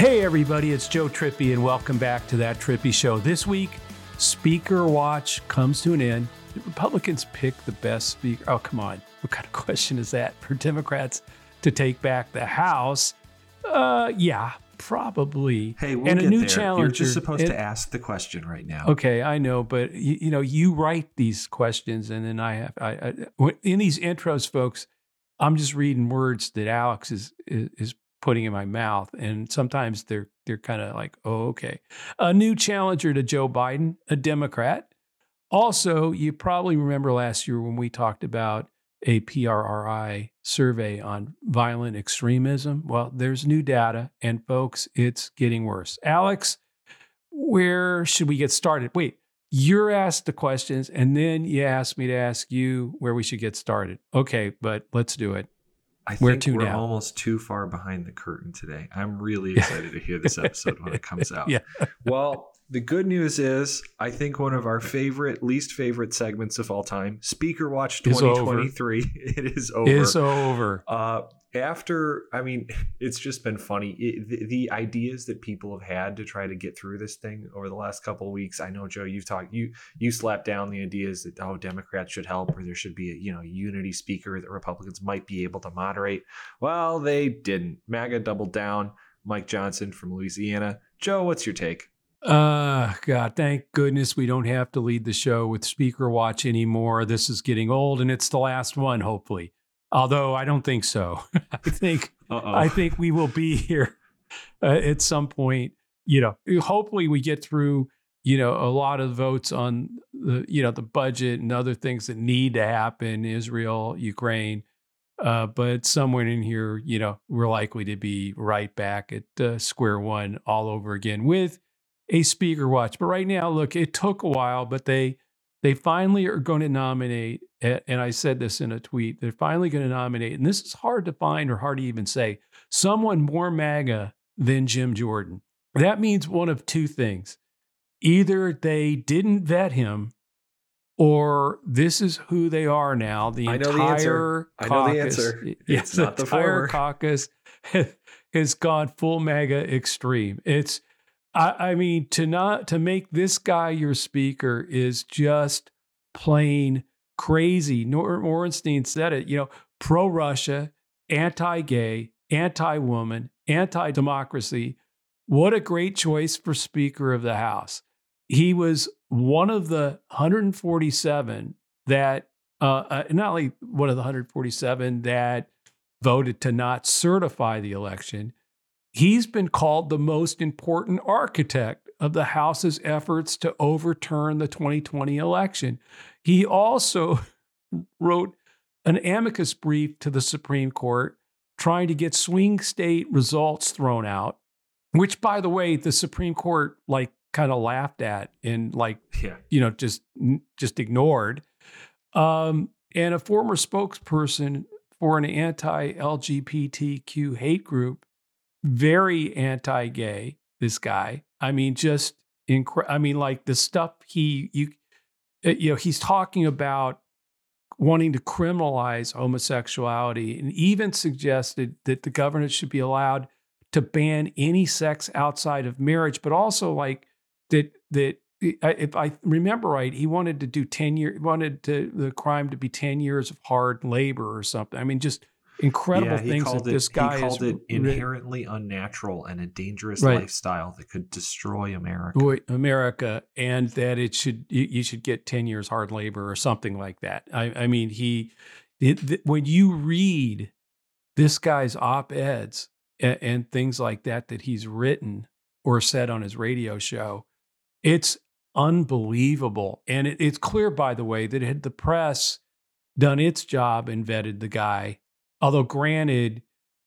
Hey, everybody, it's Joe Trippi, and welcome back to That Trippi Show. This week, Speaker Watch comes to an end. Republicans pick the best speaker. Oh, come on. What kind of question is that for Democrats to take back the House? Uh, yeah, probably. Hey, we'll and a new there. challenger. You're just supposed It- to ask the question right now. Okay, I know, but you, you know, you write these questions, and then I have I, I in these intros, folks. I'm just reading words that Alex is is, is putting in my mouth, and sometimes they're they're kind of like, oh, okay. A new challenger to Joe Biden, a Democrat. Also, you probably remember last year when we talked about a PRRI survey on violent extremism. Well, there's new data, and folks, it's getting worse. Alex, where should we get started? Wait, you're asked the questions, and then you asked me to ask you where we should get started. Okay, but let's do it. I Where think we're now? almost too far behind the curtain today. I'm really excited to hear this episode when it comes out. Yeah. Well, the good news is, I think one of our favorite, least favorite segments of all time, Speaker Watch Is 2023. It is over. It's over. Uh, after, I mean, it's just been funny. It, the, the ideas that people have had to try to get through this thing over the last couple of weeks. I know, Joe, you've talked, you you slapped down the ideas that oh, Democrats should help, or there should be a you know unity speaker that Republicans might be able to moderate. Well, they didn't. MAGA doubled down. Mike Johnson from Louisiana. Joe, what's your take? Uh, God, thank goodness we don't have to lead the show with Speaker Watch anymore. This is getting old, and it's the last one, hopefully. Although I don't think so. I think Uh-oh. I think we will be here uh, at some point. You know, hopefully we get through. You know, a lot of votes on the you know the budget and other things that need to happen. Israel, Ukraine. Uh, but somewhere in here, you know, we're likely to be right back at uh, square one all over again with a speaker watch. But right now, look, it took a while, but they they finally are going to nominate. And I said this in a tweet. They're finally going to nominate, and this is hard to find or hard to even say, someone more MAGA than Jim Jordan. That means one of two things: either they didn't vet him, or this is who they are now. The I know the entire answer. I know the caucus- answer. Yes, It's not the entire former. caucus has gone full MAGA extreme. It's I, I mean, to not to make this guy your speaker is just plain crazy. Norm Ornstein said it. You know, pro Russia, anti gay, anti woman, anti democracy. What a great choice for Speaker of the House. He was one of the 147 that, uh, uh, not only one of the 147 that voted to not certify the election, he's been called the most important architect of the House's efforts to overturn the 2020 election. He also wrote an amicus brief to the Supreme Court trying to get swing state results thrown out, which, by the way, the Supreme Court like kind of laughed at and like yeah. you know just just ignored um, and a former spokesperson for an anti-lgbtq hate group very anti-gay this guy i mean just incre- i mean like the stuff he you uh, you know he's talking about wanting to criminalize homosexuality and even suggested that the government should be allowed to ban any sex outside of marriage but also like that that if I remember right, he wanted to do ten year wanted to the crime to be ten years of hard labor or something. I mean, just incredible yeah, things that it, this guy he called is it re- inherently unnatural and a dangerous Right. lifestyle that could destroy America. Boy, America, and that it should you, you should get ten years hard labor or something like that. I, I mean, he it, when you read this guy's op eds and, and things like that that he's written or said on his radio show, it's unbelievable. And it, it's clear, by the way, that had the press done its job and vetted the guy, although granted,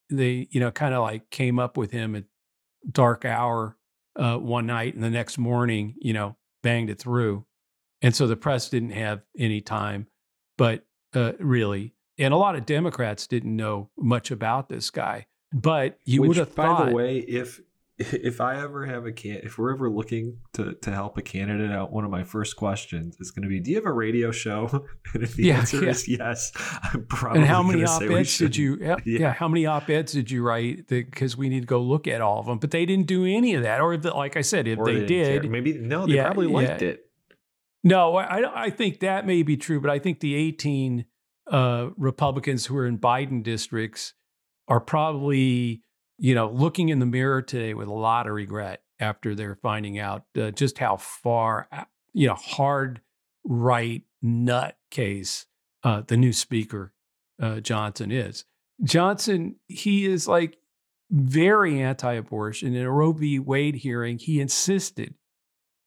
they you know kind of like came up with him at dark hour uh, one night and the next morning, you know, banged it through. And so the press didn't have any time, but uh, really, and a lot of Democrats didn't know much about this guy. But you would have thought, by the way, if if I ever have a can, if we're ever looking to to help a candidate out, one of my first questions is going to be, "Do you have a radio show?" And if the Yeah, answer yeah. is yes, I'm probably. and how many we op-eds did you yeah, Yeah. how many op-eds did you write because we need to go look at all of them but they didn't do any of that or if like i said if Or they, didn't care. maybe no, they probably liked it. no I, I think that may be true but i think the 18 uh, republicans who are in biden districts are probably you know looking in the mirror today with a lot of regret after they're finding out uh, just how far uh, you know hard right nut case uh, the new speaker uh, Johnson is. Johnson, he is like very anti-abortion. In a Roe v. Wade hearing, he insisted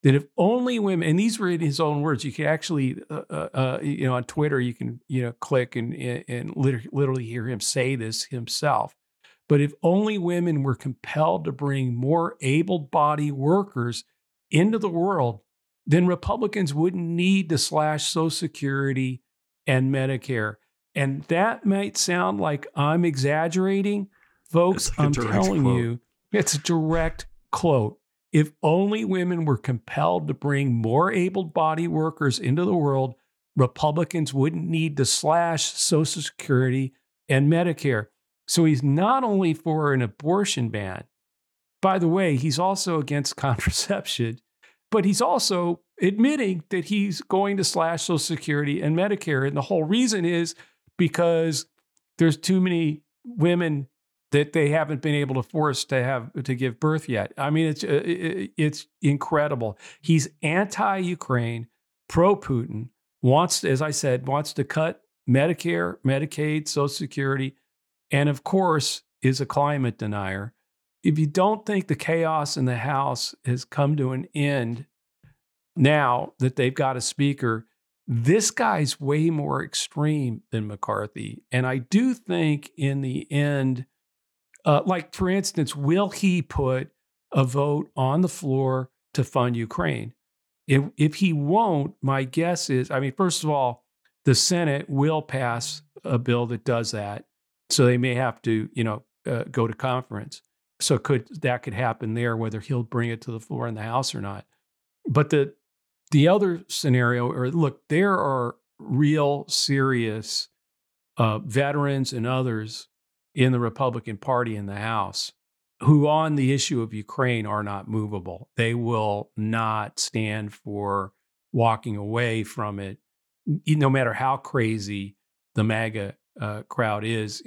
that if only women, and these were in his own words, you can actually, uh, uh, you know, on Twitter, you can, you know, click and, and literally hear him say this himself. But if only women were compelled to bring more able-bodied workers into the world, then Republicans wouldn't need to slash Social Security and Medicare. And that might sound like I'm exaggerating. Folks, like I'm telling quote. you, it's a direct quote. If only women were compelled to bring more able bodied workers into the world, Republicans wouldn't need to slash Social Security and Medicare. So he's not only for an abortion ban, by the way, he's also against contraception, but he's also admitting that he's going to slash Social Security and Medicare. And the whole reason is because there's too many women that they haven't been able to force to have to give birth yet. I mean, it's uh, it's incredible. He's anti-Ukraine, pro-Putin, wants, as I said, wants to cut Medicare, Medicaid, Social Security, and of course is a climate denier. If you don't think the chaos in the House has come to an end now that they've got a speaker, this guy's way more extreme than McCarthy. And I do think in the end, uh, like for instance, will he put a vote on the floor to fund Ukraine? If, if he won't, my guess is I mean, first of all, the Senate will pass a bill that does that. So they may have to, you know, uh, go to conference. So could that could happen there, whether he'll bring it to the floor in the House or not. But the the other scenario, or look, there are real serious uh, veterans and others in the Republican Party in the House who, on the issue of Ukraine, are not movable. They will not stand for walking away from it, no matter how crazy the MAGA uh, crowd is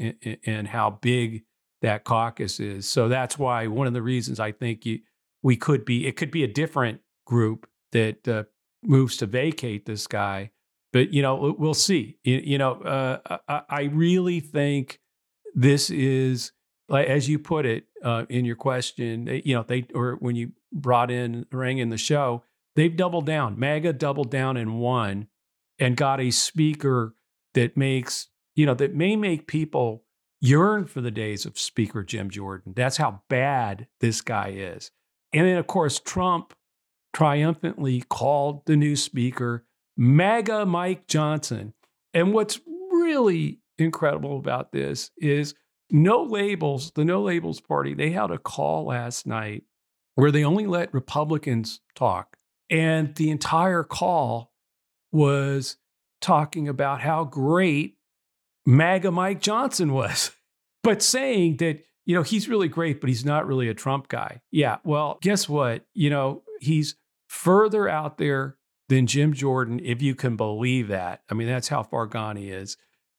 and, how big that caucus is. So that's why one of the reasons I think you, we could be, it could be a different group that uh, moves to vacate this guy. But you know, we'll see. You, you know, uh, I, I really think this is, as you put it uh, in your question. they- You know, they or when you brought in rang in the show, they've doubled down. MAGA doubled down and won, and got a speaker that makes you know that may make people yearn for the days of Speaker Jim Jordan. That's how bad this guy is. And then, of course, Trump triumphantly called the new speaker MAGA Mike Johnson. And what's really incredible about this is no labels, the no labels party, they had a call last night where they only let Republicans talk. And the entire call was talking about how great MAGA Mike Johnson was, but saying that, you know, he's really great, but he's not really a Trump guy. Yeah. Well, guess what? You know, he's further out there than Jim Jordan, if you can believe that. I mean, that's how far gone he is.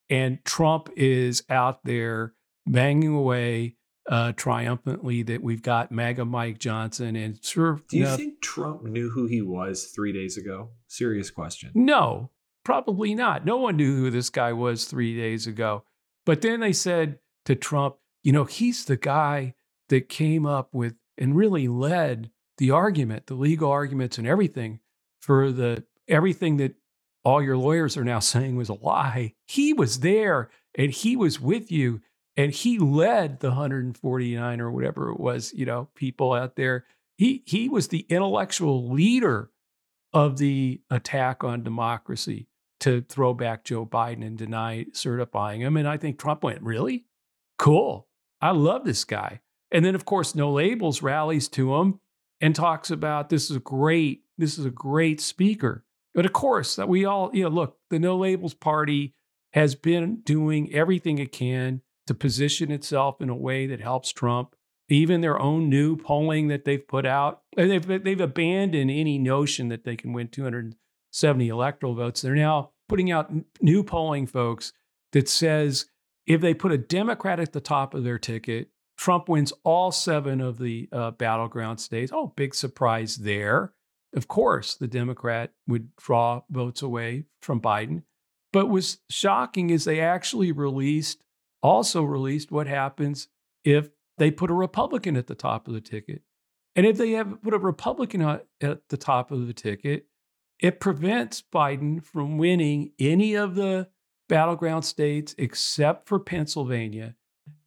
And Trump is out there banging away uh, triumphantly that we've got MAGA Mike Johnson and sure. Do you no, think Trump knew who he was three days ago? Serious question. No, probably not. No one knew who this guy was three days ago. But then they said to Trump, you know, he's the guy that came up with and really led the argument, the legal arguments and everything for the everything that all your lawyers are now saying was a lie. He was there and he was with you and he led the 149 or whatever it was, you know, people out there. He he was the intellectual leader of the attack on democracy to throw back Joe Biden and deny certifying him. And I think Trump went, Really? Cool. I love this guy. And then, of course, No Labels rallies to him and talks about this is a great, this is a great speaker. But of course, that we all, you know, look, the No Labels Party has been doing everything it can to position itself in a way that helps Trump. Even their own new polling that they've put out, they've, they've abandoned any notion that they can win 270 electoral votes. They're now putting out new polling, folks, that says if they put a Democrat at the top of their ticket, Trump wins all seven of the uh, battleground states. Oh, big surprise there. Of course, the Democrat would draw votes away from Biden. But what's shocking is they actually released, also released what happens if they put a Republican at the top of the ticket. And if they have put a Republican at the top of the ticket, it prevents Biden from winning any of the battleground states except for Pennsylvania.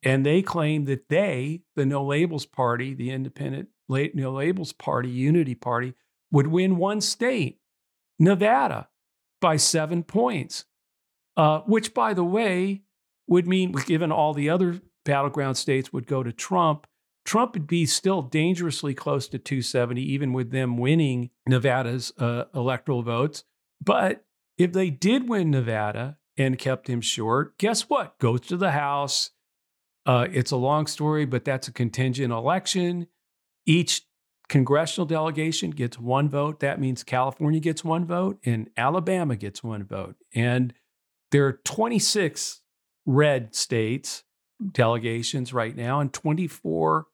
And they claim that they, the No Labels Party, the independent No Labels Party, Unity Party, would win one state, Nevada, by seven points, uh, which, by the way, would mean, given all the other battleground states would go to Trump, Trump would be still dangerously close to 270, even with them winning Nevada's uh, electoral votes. But if they did win Nevada and kept him short, guess what? Goes to the House. Uh, it's a long story, but that's a contingent election. Each congressional delegation gets one vote. That means California gets one vote and Alabama gets one vote. And there are 26 red states delegations right now and 24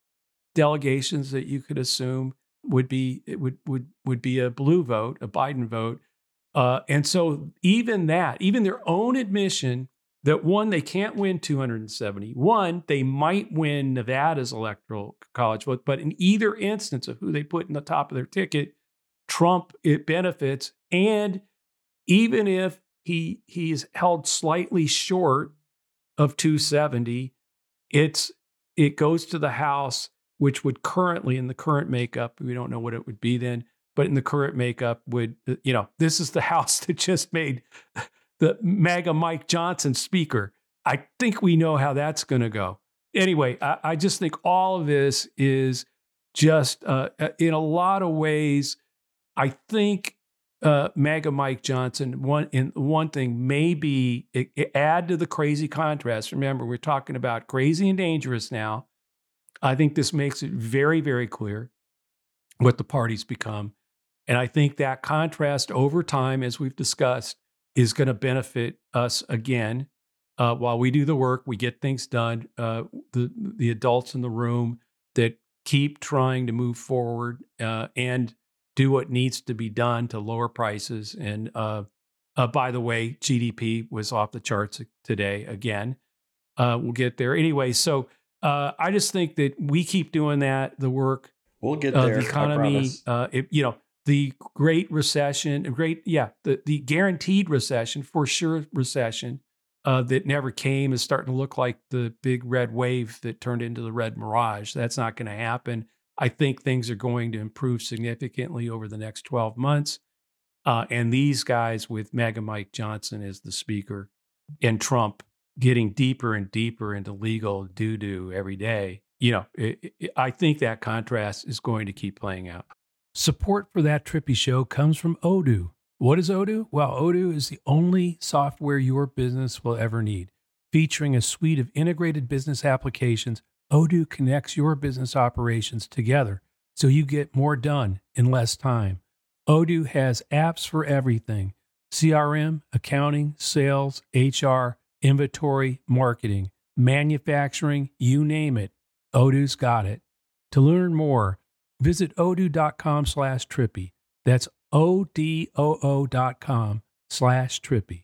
delegations that you could assume would be it would would would be a blue vote, a Biden vote. Uh, and so even that, even their own admission that one, they can't win 270. One, they might win Nevada's electoral college vote, but in either instance of who they put in the top of their ticket, Trump it benefits. And even if he he's held slightly short of 270, it's it goes to the House, which would currently in the current makeup, we don't know what it would be then, but in the current makeup would you know this is the House that just made the MAGA Mike Johnson speaker. I think we know how that's going to go. Anyway, I, I, just think all of this is just, uh, uh, in a lot of ways, I think uh, MAGA Mike Johnson, one, in, one thing maybe it, it add to the crazy contrast. Remember, we're talking about crazy and dangerous now. I think this makes it very, very clear what the parties become. And I think that contrast over time, as we've discussed, is going to benefit us again. Uh, while we do the work, we get things done. Uh, the the adults in the room that keep trying to move forward uh, and do what needs to be done to lower prices. And uh, uh, by the way, GDP was off the charts today again. Uh, we'll get there anyway. So I just think that we keep doing that. The work. We'll get there. the economy. It, you know, the great recession, great, yeah, the, the guaranteed recession, for sure recession uh, that never came is starting to look like the big red wave that turned into the red mirage. That's not going to happen. I think things are going to improve significantly over the next 12 months. Uh, and these guys with MAGA Mike Johnson as the speaker and Trump getting deeper and deeper into legal doo doo every day, you know, it, it, I think that contrast is going to keep playing out. Support for that Trippi show comes from Odoo. What is Odoo? Well, Odoo is the only software your business will ever need. Featuring a suite of integrated business applications, Odoo connects your business operations together so you get more done in less time. Odoo has apps for everything CRM, accounting, sales, HR, inventory, marketing, manufacturing, you name it. Odoo's got it. To learn more, Visit odoo.com slash Trippi. That's O-D-O-O dot com slash Trippi.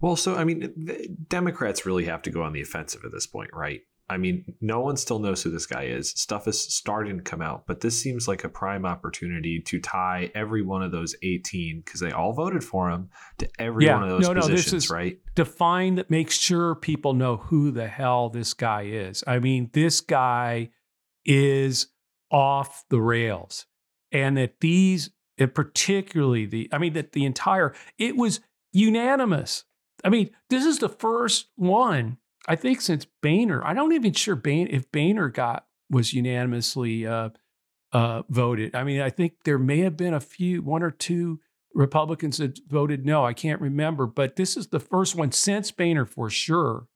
Well, so, I mean, Democrats really have to go on the offensive at this point, right? I mean, no one still knows who this guy is. Stuff is starting to come out, but this seems like a prime opportunity to tie every one of those 18 because they all voted for him to every yeah, one of those no, positions, no, this is right? Define that makes sure people know who the hell this guy is. I mean, this guy is off the rails. And that these, and particularly the, I mean, that the entire, it was unanimous. I mean, this is the first one, I think, since Boehner. I don't even sure Boehner, if Boehner got was unanimously uh, uh, voted. I mean, I think there may have been a few, won or two Republicans that voted no. I can't remember, but this is the first one since Boehner for sure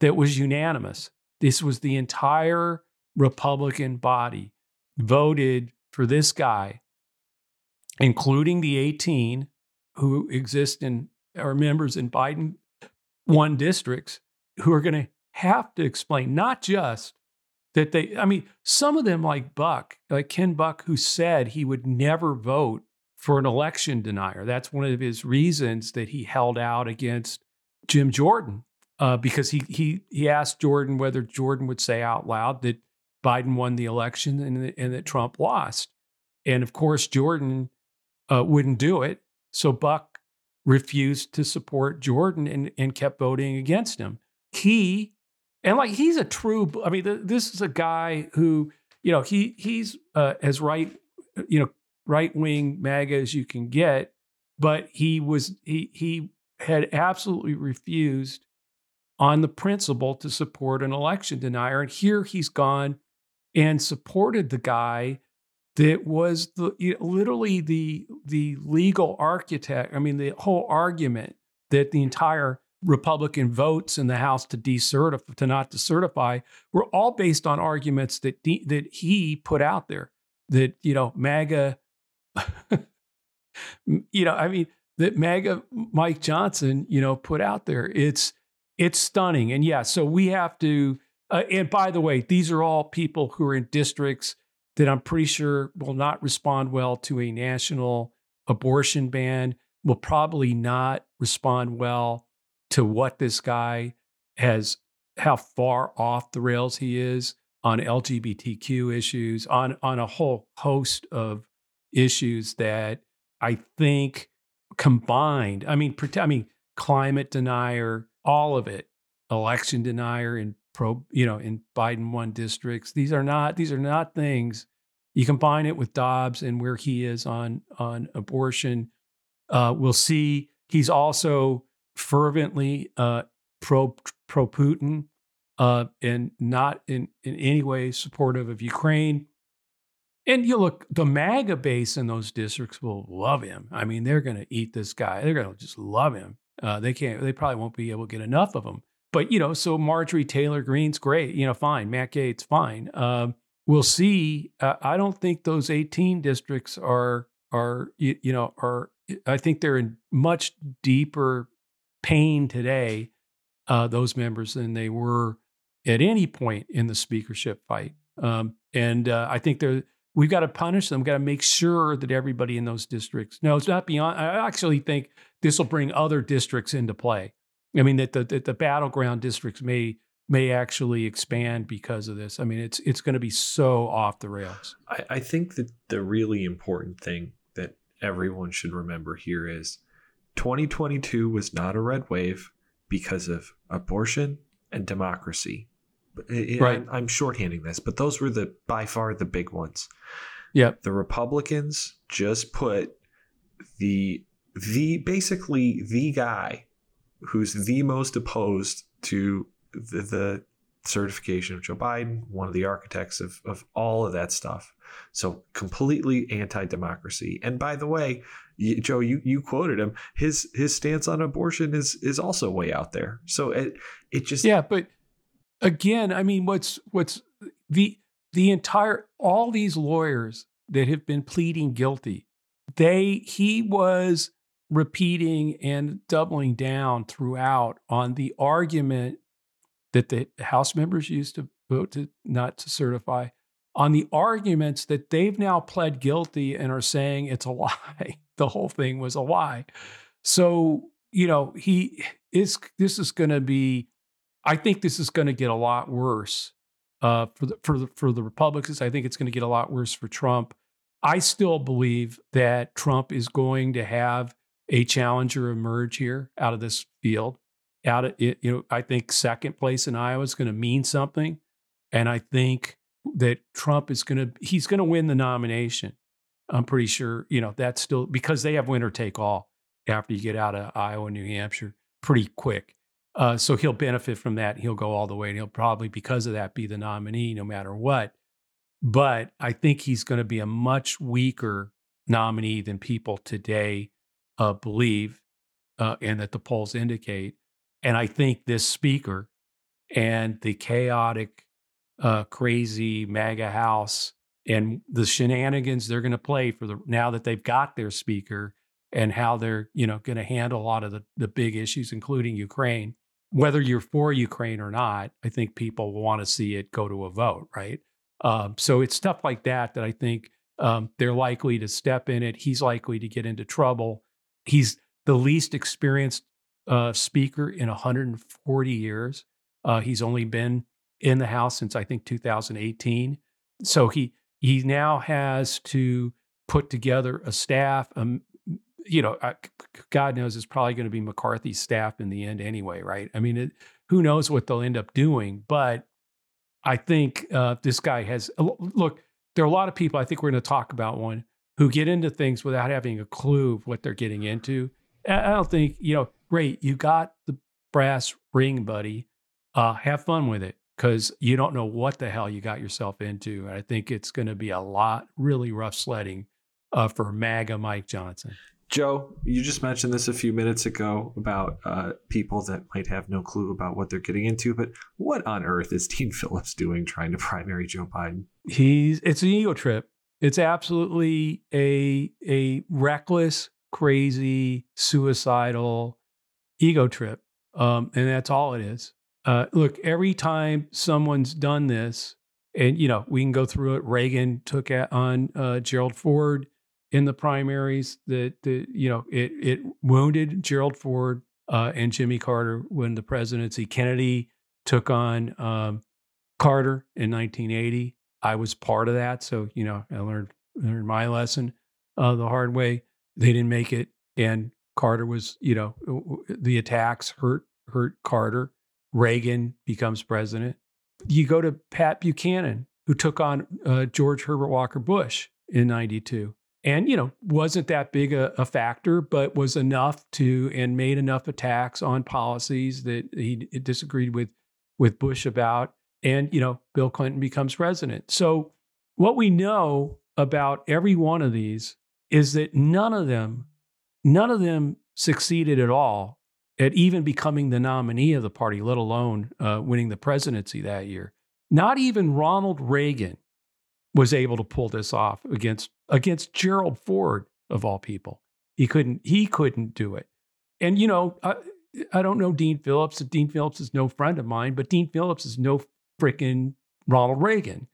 that was unanimous. This was the entire Republican body voted for this guy, including the 18 who exist in are members in Biden one districts who are going to have to explain not just that they, I mean, some of them like Buck, like Ken Buck, who said he would never vote for an election denier. That's one of his reasons that he held out against Jim Jordan, uh, because he he he asked Jordan whether Jordan would say out loud that Biden won the election and, and that Trump lost, and of course Jordan uh, wouldn't do it. So Buck refused to support Jordan and, and kept voting against him. He and like he's a true. I mean, th- this is a guy who you know he he's uh, as right you know right wing MAGA as you can get, but he was he he had absolutely refused on the principle to support an election denier, and here he's gone and supported the guy that was the literally the the legal architect. I mean, the whole argument that the entire Republican votes in the House to decertify, to not to certify, were all based on arguments that de, that he put out there. That you know, MAGA, you know, I mean, that MAGA Mike Johnson, you know, put out there. It's it's stunning, and yeah, so we have to. Uh, and by the way, these are all people who are in districts that I'm pretty sure will not respond well to a national abortion ban. Will probably not respond well to what this guy has, how far off the rails he is on LGBTQ issues, on on a whole host of issues that I think combined. I mean, I mean, climate denier, all of it, election denier in pro, you know, in Biden won districts. These are not these are not things. You combine it with Dobbs and where he is on on abortion. Uh, we'll see. He's also fervently uh, pro pro Putin uh, and not in, in any way supportive of Ukraine. And you look, the MAGA base in those districts will love him. I mean, they're going to eat this guy. They're going to just love him. Uh, they can't. They probably won't be able to get enough of him. But you know, so Marjorie Taylor Greene's great. You know, fine. Matt Gaetz, fine. Um, we'll see. Uh, I don't think those 18 districts are are you, you know are. I think they're in much deeper pain today, uh, those members, than they were at any point in the speakership fight. Um, and uh, I think we've got to punish them. We've got to make sure that everybody in those districts. No, it's not beyond. I actually think this will bring other districts into play. I mean that the that the battleground districts may may actually expand because of this. I mean, it's it's going to be so off the rails. I, I think that the really important thing that everyone should remember here is 2022 was not a red wave because of abortion and democracy. Eh, eh, right. I'm, I'm shorthanding this, but those were the by far the big ones. Yeah. The Republicans just put the the basically the guy who's the most opposed to the, the certification of Joe Biden, one of the architects of, of all of that stuff. So completely anti-democracy. And by the way, Joe, you, you quoted him. His his stance on abortion is is also way out there. So it it just yeah. But again, I mean, what's what's the the entire all these lawyers that have been pleading guilty, they he was repeating and doubling down throughout on the argument that the House members used to vote to not to certify on the arguments that they've now pled guilty and are saying it's a lie. The whole thing was a lie. So, you know, he is this is going to be I think this is going to get a lot worse uh, for the for the for the Republicans. I think it's going to get a lot worse for Trump. I still believe that Trump is going to have a challenger emerge here out of this field out of it, you know, I think second place in Iowa is going to mean something. And I think that Trump is going to, he's going to win the nomination. I'm pretty sure, you know, that's still because they have winner take all after you get out of Iowa, New Hampshire pretty quick. Uh, so he'll benefit from that. He'll go all the way and he'll probably, because of that, be the nominee no matter what. but I think he's going to be a much weaker nominee than people today uh, believe uh, and that the polls indicate. And I think this speaker and the chaotic, uh, crazy MAGA House and the shenanigans they're going to play for the now that they've got their speaker and how they're you know going to handle a lot of the, the big issues, including Ukraine. Whether you're for Ukraine or not, I think people want to see it go to a vote, right? Um, so it's stuff like that that I think um, they're likely to step in it. He's likely to get into trouble. He's the least experienced uh, speaker in 140 years. Uh, he's only been in the House since I think 2018. So he he now has to put together a staff. Um, you know, God knows it's probably going to be McCarthy's staff in the end anyway, right? I mean, it, who knows what they'll end up doing? But I think uh, this guy has look. There are a lot of people. I think we're going to talk about one who get into things without having a clue of what they're getting into. I don't think you know. Great, you got the brass ring, buddy. Uh, have fun with it because you don't know what the hell you got yourself into. And I think it's going to be a lot really rough sledding uh, for MAGA Mike Johnson. Joe, you just mentioned this a few minutes ago about uh, people that might have no clue about what they're getting into. But what on earth is Dean Phillips doing trying to primary Joe Biden? He's it's an ego trip. It's absolutely a a reckless, crazy, suicidal ego trip, um, and that's all it is. Uh, look, every time someone's done this, and you know we can go through it. Reagan took on uh, Gerald Ford in the primaries that the you know it it wounded Gerald Ford uh, and Jimmy Carter when the presidency. Kennedy took on um, Carter in 1980. I was part of that, so you know I learned learned my lesson uh, the hard way. They didn't make it, and Carter was you know the attacks hurt hurt Carter. Reagan becomes president. You go to Pat Buchanan, who took on uh, George Herbert Walker Bush in 92 and you know wasn't that big a, a, factor but was enough to and made enough attacks on policies that he disagreed with with bush about. And you know bill clinton becomes president. So what we know about every one of these is that none of them none of them succeeded at all at even becoming the nominee of the party let alone uh, winning the presidency that year not even ronald reagan was able to pull this off against against Gerald Ford of all people. He couldn't he couldn't do it. And you know, I, I don't know Dean Phillips. Dean Phillips is no friend of mine, but Dean Phillips is no freaking Ronald Reagan.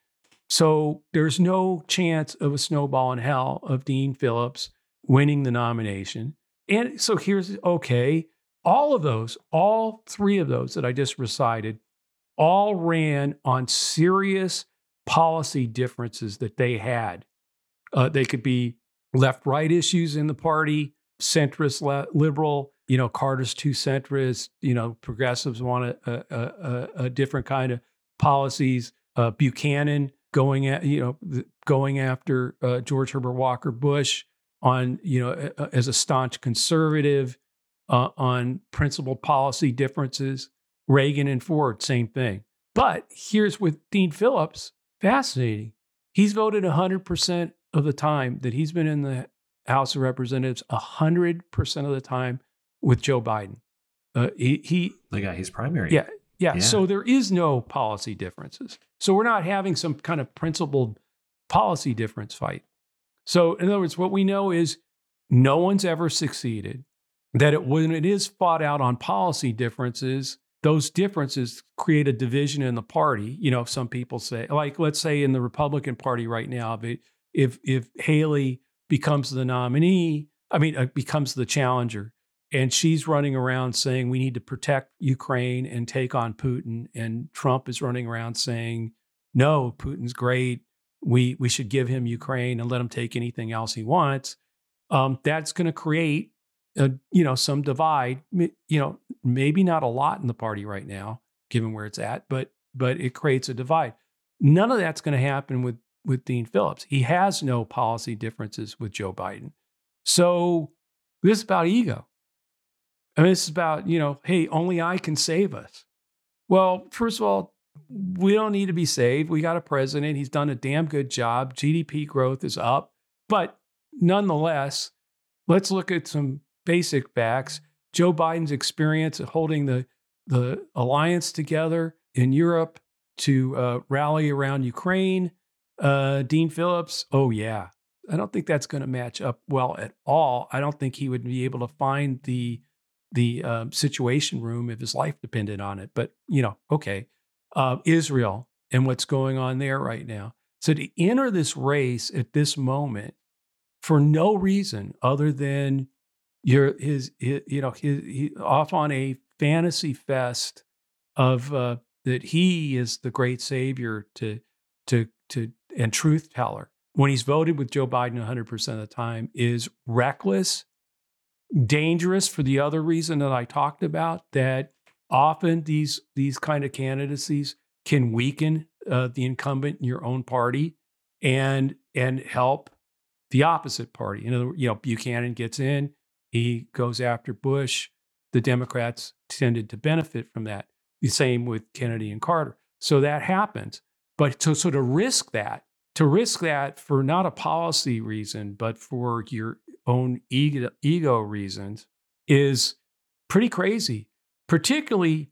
So there's no chance of a snowball in hell of Dean Phillips winning the nomination. And so here's okay, all of those, all three of those that I just recited, all ran on serious policy differences that they had. Uh, they could be left right issues in the party, centrist, le- liberal. You know, Carter's too centrist. You know, progressives want a, a, a, a different kind of policies. Uh, Buchanan going at you know going after uh, George Herbert Walker Bush on you know as a staunch conservative uh, on principled policy differences. Reagan and Ford, same thing. But here's with Dean Phillips, fascinating. He's voted 100% of the time that he's been in the House of Representatives, 100% of the time with Joe Biden. Uh, he, he, the guy he's primary. Yeah, yeah, yeah. So there is no policy differences. So we're not having some kind of principled policy difference fight. So, in other words, what we know is no one's ever succeeded. That it, when it is fought out on policy differences, those differences create a division in the party. You know, some people say, like, let's say in the Republican Party right now, if if Haley becomes the nominee, I mean, uh, becomes the challenger, and she's running around saying we need to protect Ukraine and take on Putin, and Trump is running around saying, no, Putin's great. We we should give him Ukraine and let him take anything else he wants. Um, that's going to create uh, you know, some divide. You know, maybe not a lot in the party right now, given where it's at, but but it creates a divide. None of that's going to happen with with Dean Phillips. He has no policy differences with Joe Biden. So this is about ego. I mean, this is about you know, hey, only I can save us. Well, first of all, we don't need to be saved. We got a president. He's done a damn good job. GDP growth is up. But nonetheless, let's look at some basic facts. Joe Biden's experience of holding the, the alliance together in Europe to uh, rally around Ukraine. Uh, Dean Phillips, oh, yeah. I don't think that's going to match up well at all. I don't think he would be able to find the the uh, situation room if his life depended on it. But you know, okay, uh, Israel and what's going on there right now. So to enter this race at this moment for no reason other than your his, his you know his, he, off on a fantasy fest of uh, that he is the great savior to to to and truth teller when he's voted with Joe Biden 100% of the time is reckless, dangerous for the other reason that I talked about that often these these kind of candidacies can weaken uh, the incumbent in your own party and and help the opposite party. In other you know, Buchanan gets in, he goes after Bush. The Democrats tended to benefit from that. The same with Kennedy and Carter. So that happens. But to sort of risk that, to risk that for not a policy reason, but for your own ego, ego reasons, is pretty crazy. Particularly,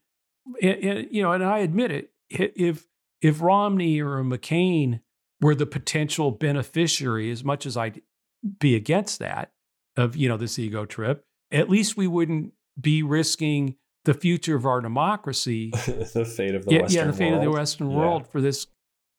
eh, eh, you know, and I admit it, if if Romney or McCain were the potential beneficiary, as much as I'd be against that of you know this ego trip, at least we wouldn't be risking the future of our democracy, the fate of the yeah, Western yeah, the fate world. of the Western Yeah. world for this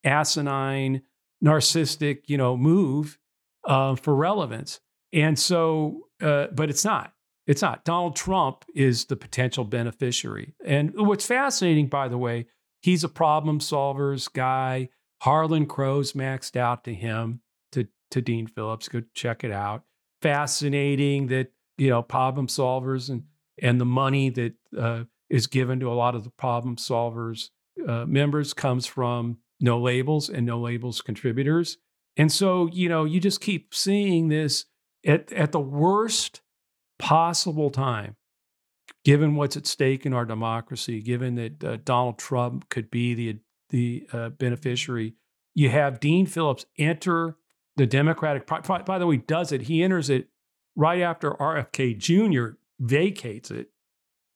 asinine, narcissistic, you know, move uh, for relevance. And so, uh, but it's not. It's not. Donald Trump is the potential beneficiary. And what's fascinating, by the way, he's a problem solvers guy. Harlan Crow's maxed out to him, to, to Dean Phillips. Go check it out. Fascinating that, you know, problem solvers and, and the money that uh, is given to a lot of the problem solvers uh, members comes from no labels and no labels contributors. And so, you know, you just keep seeing this at, at the worst possible time, given what's at stake in our democracy, given that uh, Donald Trump could be the, the uh, beneficiary. You have Dean Phillips enter the Democratic. By the way, does it. He enters it right after RFK Jr. vacates it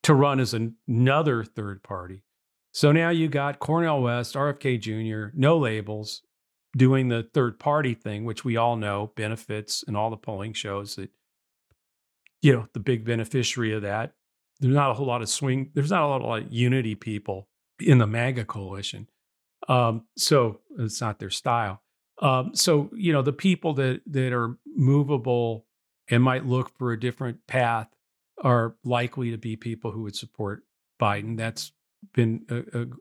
to run as an- another third party. So now you got Cornel West, RFK Jr., no labels, doing the third party thing, which we all know benefits, and all the polling shows that, you know, the big beneficiary of that. There's not a whole lot of swing, there's not a lot of unity people in the MAGA coalition. Um, so it's not their style. Um, so, you know, the people that, that are movable and might look for a different path are likely to be people who would support Biden. That's been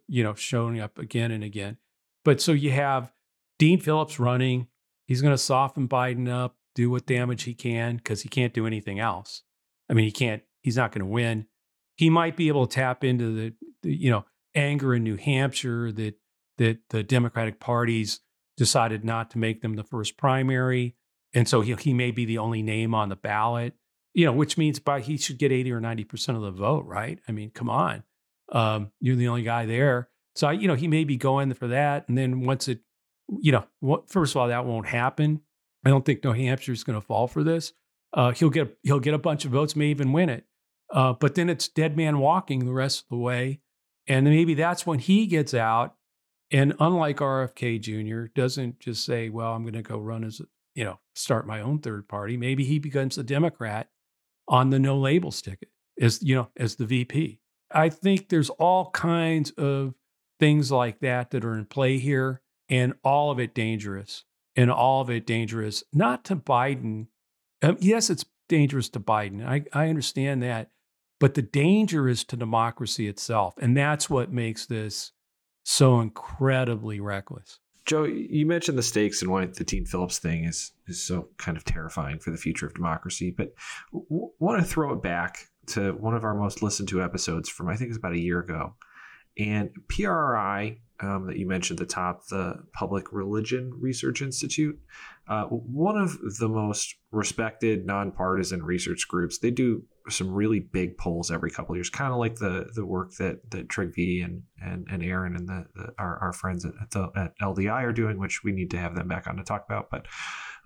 you know showing up again and again. But so you have Dean Phillips running. He's going to soften Biden up, do what damage he can because he can't do anything else. I mean, he can't. He's not going to win. He might be able to tap into the, the you know anger in New Hampshire that that the Democratic parties decided not to make them the first primary, and so he he may be the only name on the ballot. You know, which means by he should get eighty or ninety percent of the vote, right? I mean, come on um, you're the only guy there. So, you know, he may be going for that. And then once it, you know, what, first of all, that won't happen. I don't think New Hampshire is going to fall for this. Uh, he'll get he'll get a bunch of votes, may even win it. Uh, but then it's dead man walking the rest of the way, and maybe that's when he gets out. And unlike RFK Jr., doesn't just say, "Well, I'm going to go run as you know, start my own third party." Maybe he becomes a Democrat on the no labels ticket as you know as the VP. I think there's all kinds of things like that that are in play here, and all of it dangerous, and all of it dangerous, not to Biden. Um, yes, it's dangerous to Biden. I, I understand that. But the danger is to democracy itself. And that's what makes this so incredibly reckless. Joe, you mentioned the stakes and why the Dean Phillips thing is is so kind of terrifying for the future of democracy. But w- want to throw it back to one of our most listened to episodes from I think it's about a year ago, and PRI um, that you mentioned at the top, the Public Religion Research Institute, uh, one of the most respected nonpartisan research groups. They do some really big polls every couple years, kind of like the the work that that Trygve and and and Aaron and the, the our, our friends at the at LDI are doing, which we need to have them back on to talk about. But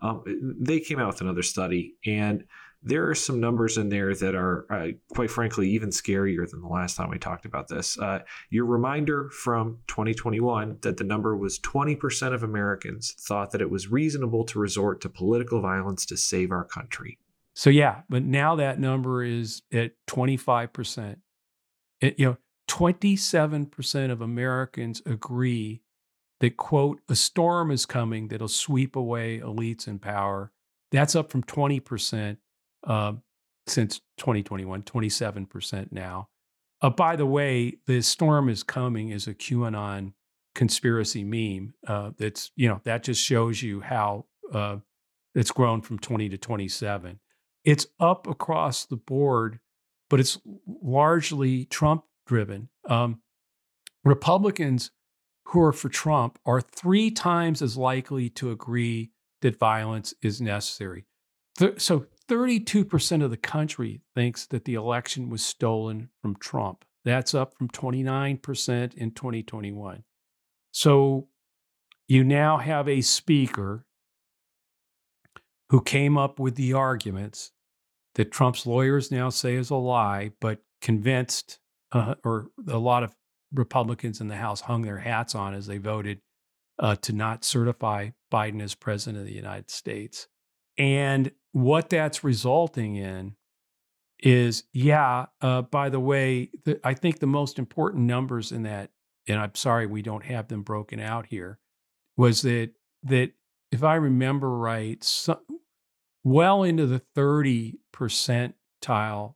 um, they came out with another study, and there are some numbers in there that are, uh, quite frankly, even scarier than the last time we talked about this. Uh, your reminder from 2021 that the number was 20% of Americans thought that it was reasonable to resort to political violence to save our country. So, yeah, but now that number is at 25%. It, you know, 27% of Americans agree that, quote, a storm is coming that'll sweep away elites in power. That's up from 20% uh, since 2021, 27% now. Uh, by the way, the storm is coming is a QAnon conspiracy meme. Uh, that's, you know, that just shows you how uh, it's grown from 20 to 27. It's up across the board, but it's largely Trump driven. Um, Republicans who are for Trump are three times as likely to agree that violence is necessary. So 32% of the country thinks that the election was stolen from Trump. That's up from 29% in 2021. So you now have a speaker who came up with the arguments that Trump's lawyers now say is a lie, but convinced, uh, or a lot of Republicans in the House hung their hats on as they voted uh, to not certify Biden as president of the United States. And what that's resulting in is, yeah, uh, by the way, the, I think the most important numbers in that, and I'm sorry we don't have them broken out here, was that that if I remember right, some, well into the 30 percentile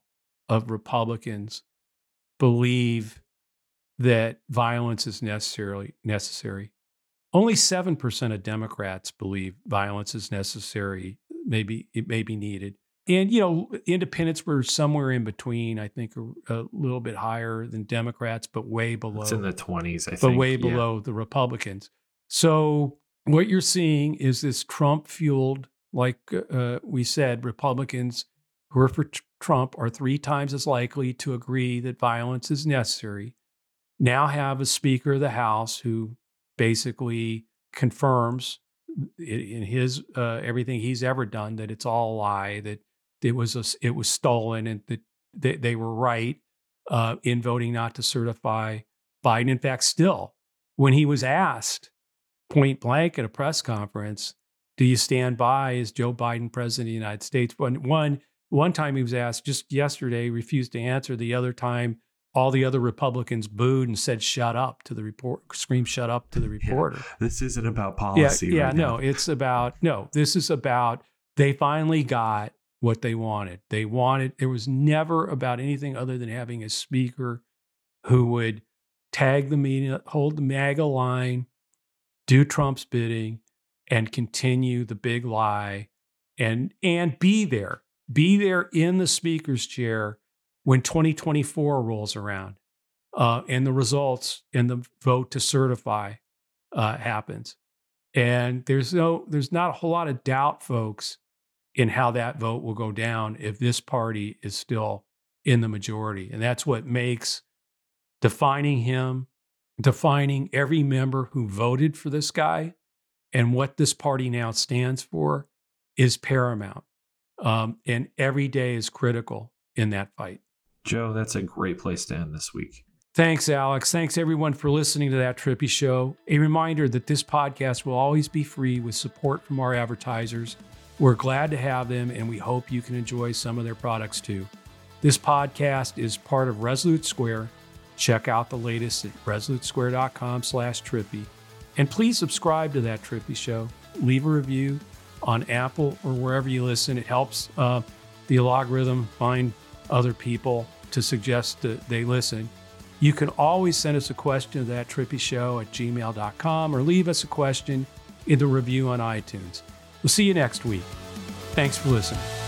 of Republicans believe that violence is necessarily necessary. Only 7% of Democrats believe violence is necessary maybe it may be needed. And you know, independents were somewhere in between. I think a, a little bit higher than Democrats, but way below. It's in the twenties, I think, but way below the Republicans. So what you're seeing is this Trump-fueled, like uh, we said, Republicans who are for Trump are three times as likely to agree that violence is necessary. Now have a Speaker of the House who basically confirms in his uh, everything he's ever done that it's all a lie that it was a, it was stolen and that they, they were right uh, in voting not to certify Biden. In fact, still when he was asked point blank at a press conference, "Do you stand by as Joe Biden president of the United States?" One one one time he was asked just yesterday, refused to answer. The other time all the other Republicans booed and said "shut up" to the report, scream "shut up" to the reporter. Yeah, this isn't about policy. Yeah, yeah, right no, it's about no. This is about they finally got what they wanted. They wanted. It was never about anything other than having a speaker who would tag the media, hold the MAGA line, do Trump's bidding, and continue the big lie, and and be there, be there in the speaker's chair when 2024 rolls around uh, and the results and the vote to certify uh, happens. And there's no, there's not a whole lot of doubt, folks, in how that vote will go down if this party is still in the majority. And that's what makes defining him, defining every member who voted for this guy and what this party now stands for is paramount. Um, and every day is critical in that fight. Joe, that's a great place to end this week. Thanks, Alex. Thanks, everyone, for listening to That Trippi Show. A reminder that this podcast will always be free with support from our advertisers. We're glad to have them, and we hope you can enjoy some of their products too. This podcast is part of Resolute Square. Check out the latest at resolutesquare.com slash Trippi. And please subscribe to That Trippi Show. Leave a review on Apple or wherever you listen. It helps uh, the algorithm find other people to suggest that they listen. You can always send us a question to that trippi show at gmail.com or leave us a question in the review on iTunes. We'll see you next week. Thanks for listening.